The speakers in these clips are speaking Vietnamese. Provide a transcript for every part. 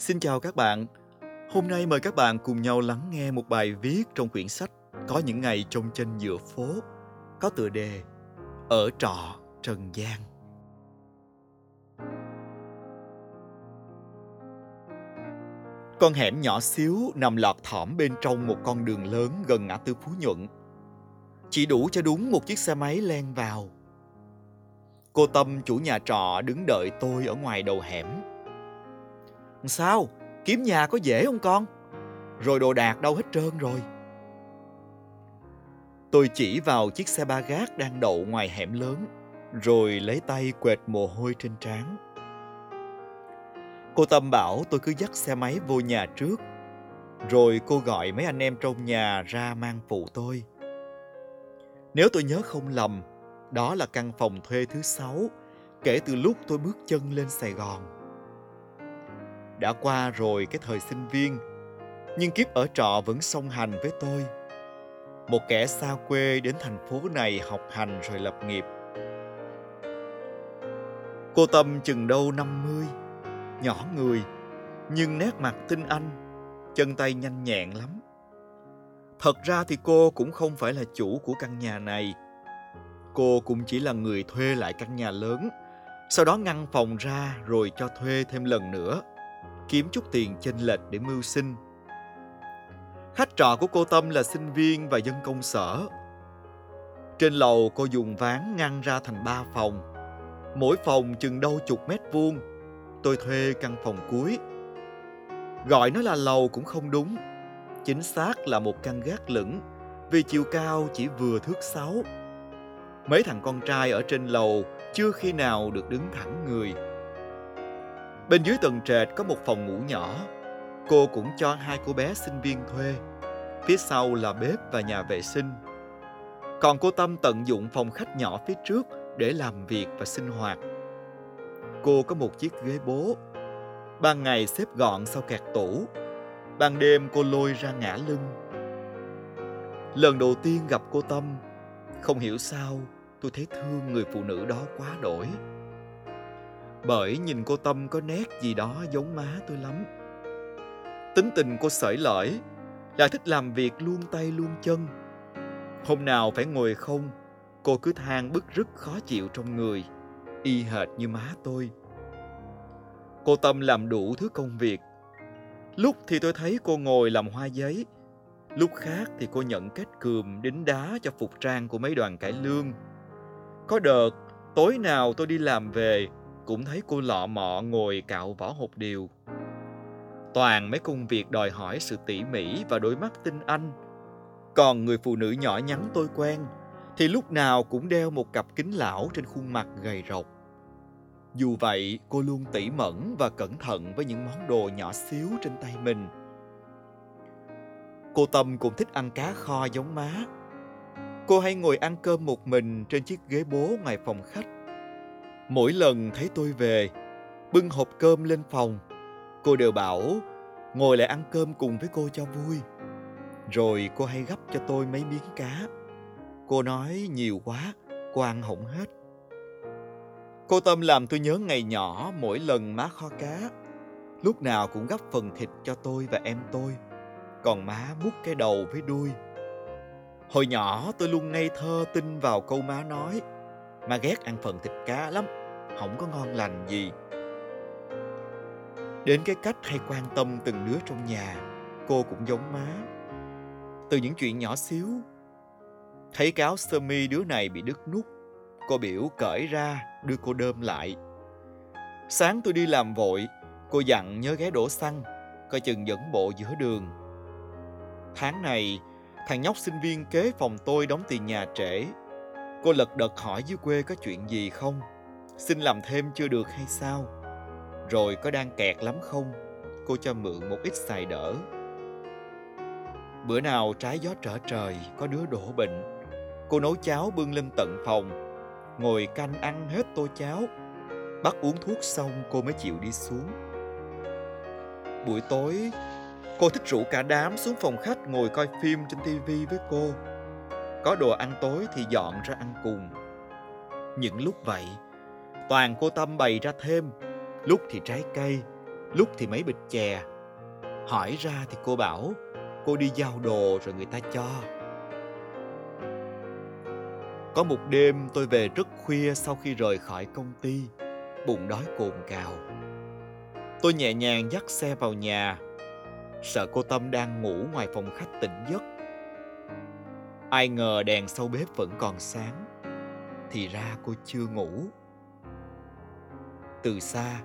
Xin chào các bạn. Hôm nay mời các bạn cùng nhau lắng nghe một bài viết trong quyển sách Có những ngày trong chân giữa phố, có tựa đề Ở trọ Trần gian. Con hẻm nhỏ xíu nằm lọt thỏm bên trong một con đường lớn gần ngã tư Phú Nhuận. Chỉ đủ cho đúng một chiếc xe máy len vào. Cô Tâm, chủ nhà trọ, đứng đợi tôi ở ngoài đầu hẻm Sao? Kiếm nhà có dễ không con? Rồi đồ đạc đâu hết trơn rồi. Tôi chỉ vào chiếc xe ba gác đang đậu ngoài hẻm lớn, rồi lấy tay quệt mồ hôi trên trán. Cô Tâm bảo tôi cứ dắt xe máy vô nhà trước, rồi cô gọi mấy anh em trong nhà ra mang phụ tôi. Nếu tôi nhớ không lầm, đó là căn phòng thuê thứ sáu kể từ lúc tôi bước chân lên Sài Gòn đã qua rồi cái thời sinh viên, nhưng kiếp ở trọ vẫn song hành với tôi. Một kẻ xa quê đến thành phố này học hành rồi lập nghiệp. Cô tâm chừng đâu năm mươi, nhỏ người, nhưng nét mặt tinh anh, chân tay nhanh nhẹn lắm. Thật ra thì cô cũng không phải là chủ của căn nhà này. Cô cũng chỉ là người thuê lại căn nhà lớn, sau đó ngăn phòng ra rồi cho thuê thêm lần nữa kiếm chút tiền chênh lệch để mưu sinh. Khách trọ của cô Tâm là sinh viên và dân công sở. Trên lầu, cô dùng ván ngăn ra thành ba phòng. Mỗi phòng chừng đâu chục mét vuông. Tôi thuê căn phòng cuối. Gọi nó là lầu cũng không đúng. Chính xác là một căn gác lửng, vì chiều cao chỉ vừa thước sáu. Mấy thằng con trai ở trên lầu chưa khi nào được đứng thẳng người Bên dưới tầng trệt có một phòng ngủ nhỏ. Cô cũng cho hai cô bé sinh viên thuê. Phía sau là bếp và nhà vệ sinh. Còn cô Tâm tận dụng phòng khách nhỏ phía trước để làm việc và sinh hoạt. Cô có một chiếc ghế bố. Ban ngày xếp gọn sau kẹt tủ. Ban đêm cô lôi ra ngã lưng. Lần đầu tiên gặp cô Tâm, không hiểu sao tôi thấy thương người phụ nữ đó quá đổi bởi nhìn cô Tâm có nét gì đó giống má tôi lắm. Tính tình cô sởi lởi, lại thích làm việc luôn tay luôn chân. Hôm nào phải ngồi không, cô cứ than bức rứt khó chịu trong người, y hệt như má tôi. Cô Tâm làm đủ thứ công việc. Lúc thì tôi thấy cô ngồi làm hoa giấy, lúc khác thì cô nhận kết cườm đính đá cho phục trang của mấy đoàn cải lương. Có đợt, tối nào tôi đi làm về, cũng thấy cô lọ mọ ngồi cạo vỏ hột điều. Toàn mấy công việc đòi hỏi sự tỉ mỉ và đôi mắt tinh anh. Còn người phụ nữ nhỏ nhắn tôi quen thì lúc nào cũng đeo một cặp kính lão trên khuôn mặt gầy rộc. Dù vậy, cô luôn tỉ mẩn và cẩn thận với những món đồ nhỏ xíu trên tay mình. Cô Tâm cũng thích ăn cá kho giống má. Cô hay ngồi ăn cơm một mình trên chiếc ghế bố ngoài phòng khách Mỗi lần thấy tôi về, bưng hộp cơm lên phòng, cô đều bảo ngồi lại ăn cơm cùng với cô cho vui. Rồi cô hay gấp cho tôi mấy miếng cá. Cô nói nhiều quá, cô ăn hỏng hết. Cô Tâm làm tôi nhớ ngày nhỏ mỗi lần má kho cá. Lúc nào cũng gấp phần thịt cho tôi và em tôi. Còn má múc cái đầu với đuôi. Hồi nhỏ tôi luôn ngây thơ tin vào câu má nói. Má ghét ăn phần thịt cá lắm không có ngon lành gì. Đến cái cách hay quan tâm từng đứa trong nhà, cô cũng giống má. Từ những chuyện nhỏ xíu, thấy cáo sơ mi đứa này bị đứt nút, cô biểu cởi ra, đưa cô đơm lại. Sáng tôi đi làm vội, cô dặn nhớ ghé đổ xăng, coi chừng dẫn bộ giữa đường. Tháng này, thằng nhóc sinh viên kế phòng tôi đóng tiền nhà trễ. Cô lật đật hỏi dưới quê có chuyện gì không? Xin làm thêm chưa được hay sao? Rồi có đang kẹt lắm không? Cô cho mượn một ít xài đỡ. Bữa nào trái gió trở trời, có đứa đổ bệnh. Cô nấu cháo bưng lên tận phòng, ngồi canh ăn hết tô cháo. Bắt uống thuốc xong cô mới chịu đi xuống. Buổi tối, cô thích rủ cả đám xuống phòng khách ngồi coi phim trên tivi với cô. Có đồ ăn tối thì dọn ra ăn cùng. Những lúc vậy, toàn cô Tâm bày ra thêm, lúc thì trái cây, lúc thì mấy bịch chè. Hỏi ra thì cô bảo cô đi giao đồ rồi người ta cho. Có một đêm tôi về rất khuya sau khi rời khỏi công ty, bụng đói cồn cào. Tôi nhẹ nhàng dắt xe vào nhà, sợ cô Tâm đang ngủ ngoài phòng khách tỉnh giấc. Ai ngờ đèn sau bếp vẫn còn sáng, thì ra cô chưa ngủ. Từ xa,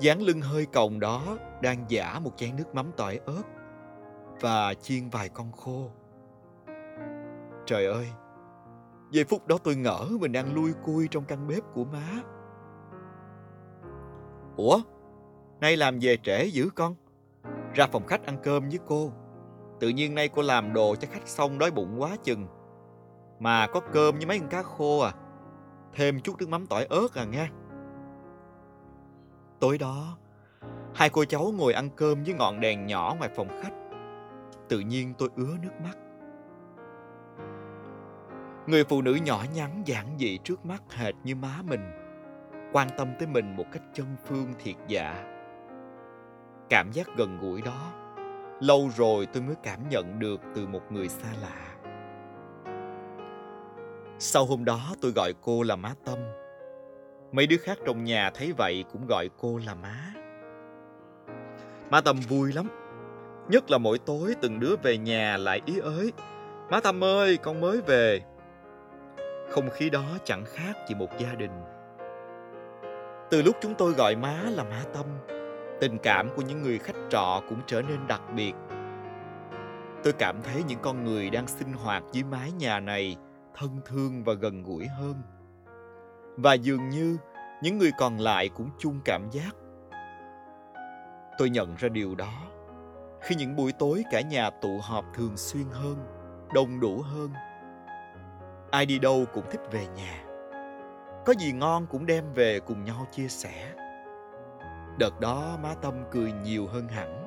dáng lưng hơi còng đó đang giả một chén nước mắm tỏi ớt và chiên vài con khô. Trời ơi, giây phút đó tôi ngỡ mình đang lui cui trong căn bếp của má. Ủa, nay làm về trễ dữ con? Ra phòng khách ăn cơm với cô. Tự nhiên nay cô làm đồ cho khách xong đói bụng quá chừng. Mà có cơm với mấy con cá khô à. Thêm chút nước mắm tỏi ớt à nghe. Tối đó, hai cô cháu ngồi ăn cơm với ngọn đèn nhỏ ngoài phòng khách. Tự nhiên tôi ứa nước mắt. Người phụ nữ nhỏ nhắn giản dị trước mắt hệt như má mình, quan tâm tới mình một cách chân phương thiệt dạ. Cảm giác gần gũi đó, lâu rồi tôi mới cảm nhận được từ một người xa lạ. Sau hôm đó tôi gọi cô là má Tâm. Mấy đứa khác trong nhà thấy vậy cũng gọi cô là má. Má Tâm vui lắm. Nhất là mỗi tối từng đứa về nhà lại ý ới. Má Tâm ơi, con mới về. Không khí đó chẳng khác gì một gia đình. Từ lúc chúng tôi gọi má là má Tâm, tình cảm của những người khách trọ cũng trở nên đặc biệt. Tôi cảm thấy những con người đang sinh hoạt dưới mái nhà này thân thương và gần gũi hơn. Và dường như những người còn lại cũng chung cảm giác. Tôi nhận ra điều đó khi những buổi tối cả nhà tụ họp thường xuyên hơn, đông đủ hơn. Ai đi đâu cũng thích về nhà. Có gì ngon cũng đem về cùng nhau chia sẻ. Đợt đó má Tâm cười nhiều hơn hẳn.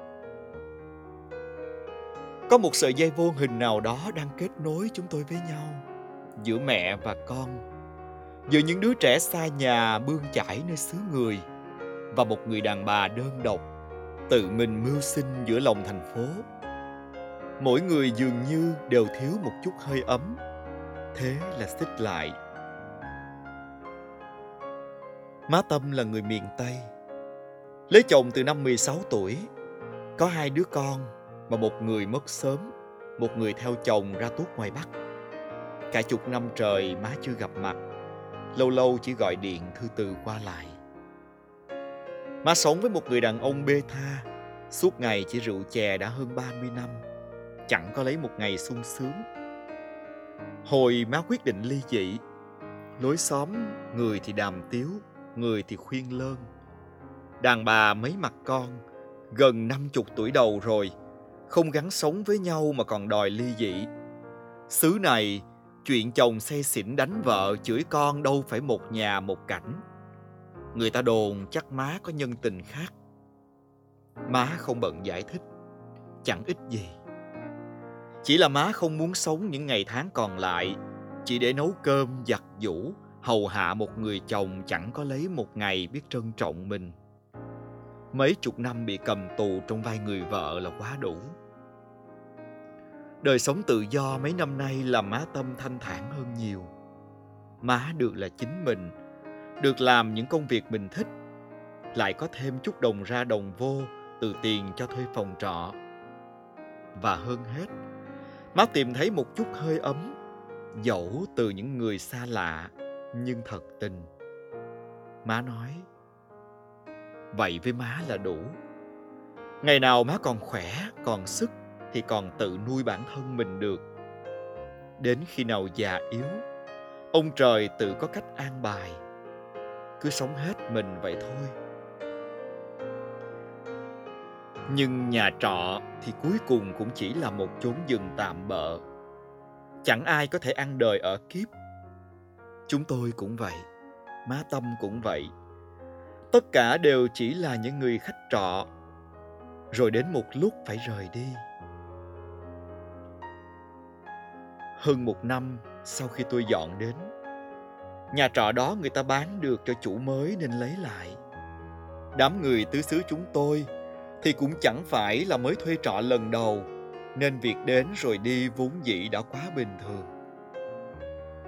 Có một sợi dây vô hình nào đó đang kết nối chúng tôi với nhau, giữa mẹ và con, giữa những đứa trẻ xa nhà bươn chải nơi xứ người và một người đàn bà đơn độc tự mình mưu sinh giữa lòng thành phố. Mỗi người dường như đều thiếu một chút hơi ấm, thế là xích lại. Má Tâm là người miền Tây, Lấy chồng từ năm 16 tuổi, có hai đứa con mà một người mất sớm, một người theo chồng ra tuốt ngoài Bắc. Cả chục năm trời má chưa gặp mặt, lâu lâu chỉ gọi điện thư từ qua lại. Má sống với một người đàn ông bê tha, suốt ngày chỉ rượu chè đã hơn 30 năm, chẳng có lấy một ngày sung sướng. Hồi má quyết định ly dị, lối xóm người thì đàm tiếu, người thì khuyên lơn Đàn bà mấy mặt con, gần năm chục tuổi đầu rồi, không gắn sống với nhau mà còn đòi ly dị. Xứ này, chuyện chồng say xỉn đánh vợ, chửi con đâu phải một nhà một cảnh. Người ta đồn chắc má có nhân tình khác. Má không bận giải thích, chẳng ích gì. Chỉ là má không muốn sống những ngày tháng còn lại, chỉ để nấu cơm, giặt giũ, hầu hạ một người chồng chẳng có lấy một ngày biết trân trọng mình. Mấy chục năm bị cầm tù trong vai người vợ là quá đủ. Đời sống tự do mấy năm nay làm má Tâm thanh thản hơn nhiều. Má được là chính mình, được làm những công việc mình thích, lại có thêm chút đồng ra đồng vô từ tiền cho thuê phòng trọ. Và hơn hết, má tìm thấy một chút hơi ấm, dẫu từ những người xa lạ nhưng thật tình. Má nói, Vậy với má là đủ. Ngày nào má còn khỏe, còn sức thì còn tự nuôi bản thân mình được. Đến khi nào già yếu, ông trời tự có cách an bài. Cứ sống hết mình vậy thôi. Nhưng nhà trọ thì cuối cùng cũng chỉ là một chốn rừng tạm bợ. Chẳng ai có thể ăn đời ở kiếp. Chúng tôi cũng vậy, má Tâm cũng vậy tất cả đều chỉ là những người khách trọ rồi đến một lúc phải rời đi hơn một năm sau khi tôi dọn đến nhà trọ đó người ta bán được cho chủ mới nên lấy lại Đám người tứ xứ chúng tôi thì cũng chẳng phải là mới thuê trọ lần đầu, nên việc đến rồi đi vốn dĩ đã quá bình thường.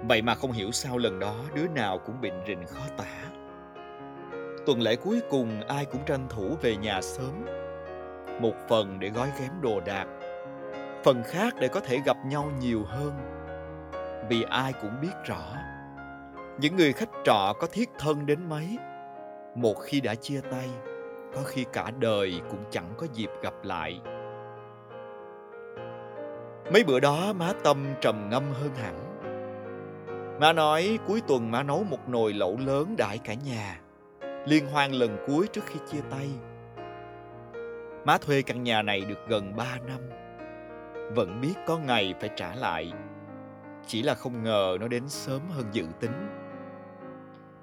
Vậy mà không hiểu sao lần đó đứa nào cũng bệnh rình khó tả. Tuần lễ cuối cùng ai cũng tranh thủ về nhà sớm. Một phần để gói ghém đồ đạc, phần khác để có thể gặp nhau nhiều hơn. Vì ai cũng biết rõ, những người khách trọ có thiết thân đến mấy, một khi đã chia tay, có khi cả đời cũng chẳng có dịp gặp lại. Mấy bữa đó má Tâm trầm ngâm hơn hẳn. Má nói cuối tuần má nấu một nồi lẩu lớn đại cả nhà liên hoan lần cuối trước khi chia tay. Má thuê căn nhà này được gần ba năm. Vẫn biết có ngày phải trả lại. Chỉ là không ngờ nó đến sớm hơn dự tính.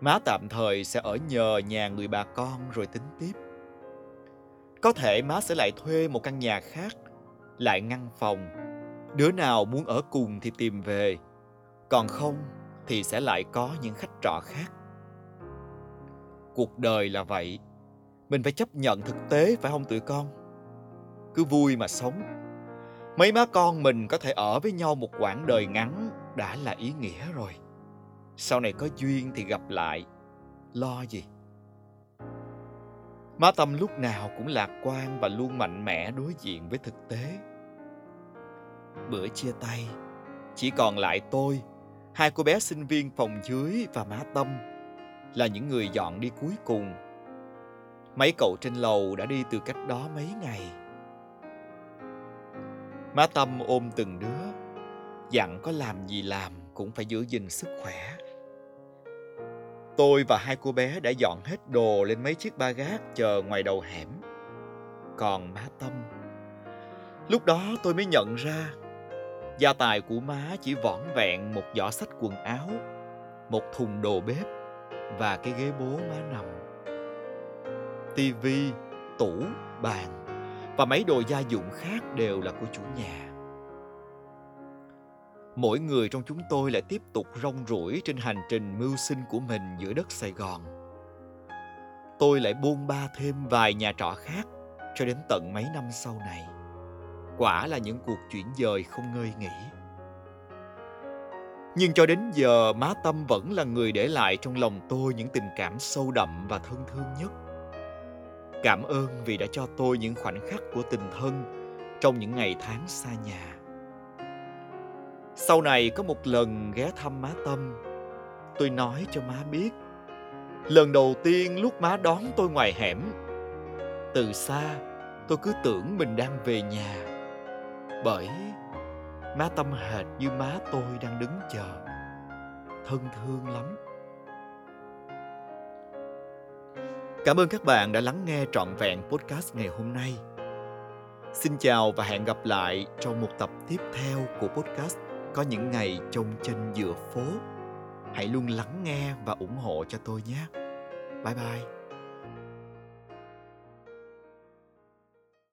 Má tạm thời sẽ ở nhờ nhà người bà con rồi tính tiếp. Có thể má sẽ lại thuê một căn nhà khác, lại ngăn phòng. Đứa nào muốn ở cùng thì tìm về, còn không thì sẽ lại có những khách trọ khác cuộc đời là vậy mình phải chấp nhận thực tế phải không tụi con cứ vui mà sống mấy má con mình có thể ở với nhau một quãng đời ngắn đã là ý nghĩa rồi sau này có duyên thì gặp lại lo gì má tâm lúc nào cũng lạc quan và luôn mạnh mẽ đối diện với thực tế bữa chia tay, chỉ còn lại tôi, hai cô bé sinh viên phòng dưới và má tâm là những người dọn đi cuối cùng. Mấy cậu trên lầu đã đi từ cách đó mấy ngày. Má Tâm ôm từng đứa, dặn có làm gì làm cũng phải giữ gìn sức khỏe. Tôi và hai cô bé đã dọn hết đồ lên mấy chiếc ba gác chờ ngoài đầu hẻm. Còn má Tâm, lúc đó tôi mới nhận ra gia tài của má chỉ vỏn vẹn một giỏ sách quần áo, một thùng đồ bếp và cái ghế bố má nằm. Tivi, tủ, bàn và mấy đồ gia dụng khác đều là của chủ nhà. Mỗi người trong chúng tôi lại tiếp tục rong ruổi trên hành trình mưu sinh của mình giữa đất Sài Gòn. Tôi lại buôn ba thêm vài nhà trọ khác cho đến tận mấy năm sau này. Quả là những cuộc chuyển dời không ngơi nghỉ. Nhưng cho đến giờ, má Tâm vẫn là người để lại trong lòng tôi những tình cảm sâu đậm và thân thương nhất. Cảm ơn vì đã cho tôi những khoảnh khắc của tình thân trong những ngày tháng xa nhà. Sau này có một lần ghé thăm má Tâm, tôi nói cho má biết. Lần đầu tiên lúc má đón tôi ngoài hẻm, từ xa tôi cứ tưởng mình đang về nhà. Bởi Má Tâm hệt như má tôi đang đứng chờ Thân thương lắm Cảm ơn các bạn đã lắng nghe trọn vẹn podcast ngày hôm nay. Xin chào và hẹn gặp lại trong một tập tiếp theo của podcast Có những ngày trông chân giữa phố. Hãy luôn lắng nghe và ủng hộ cho tôi nhé. Bye bye.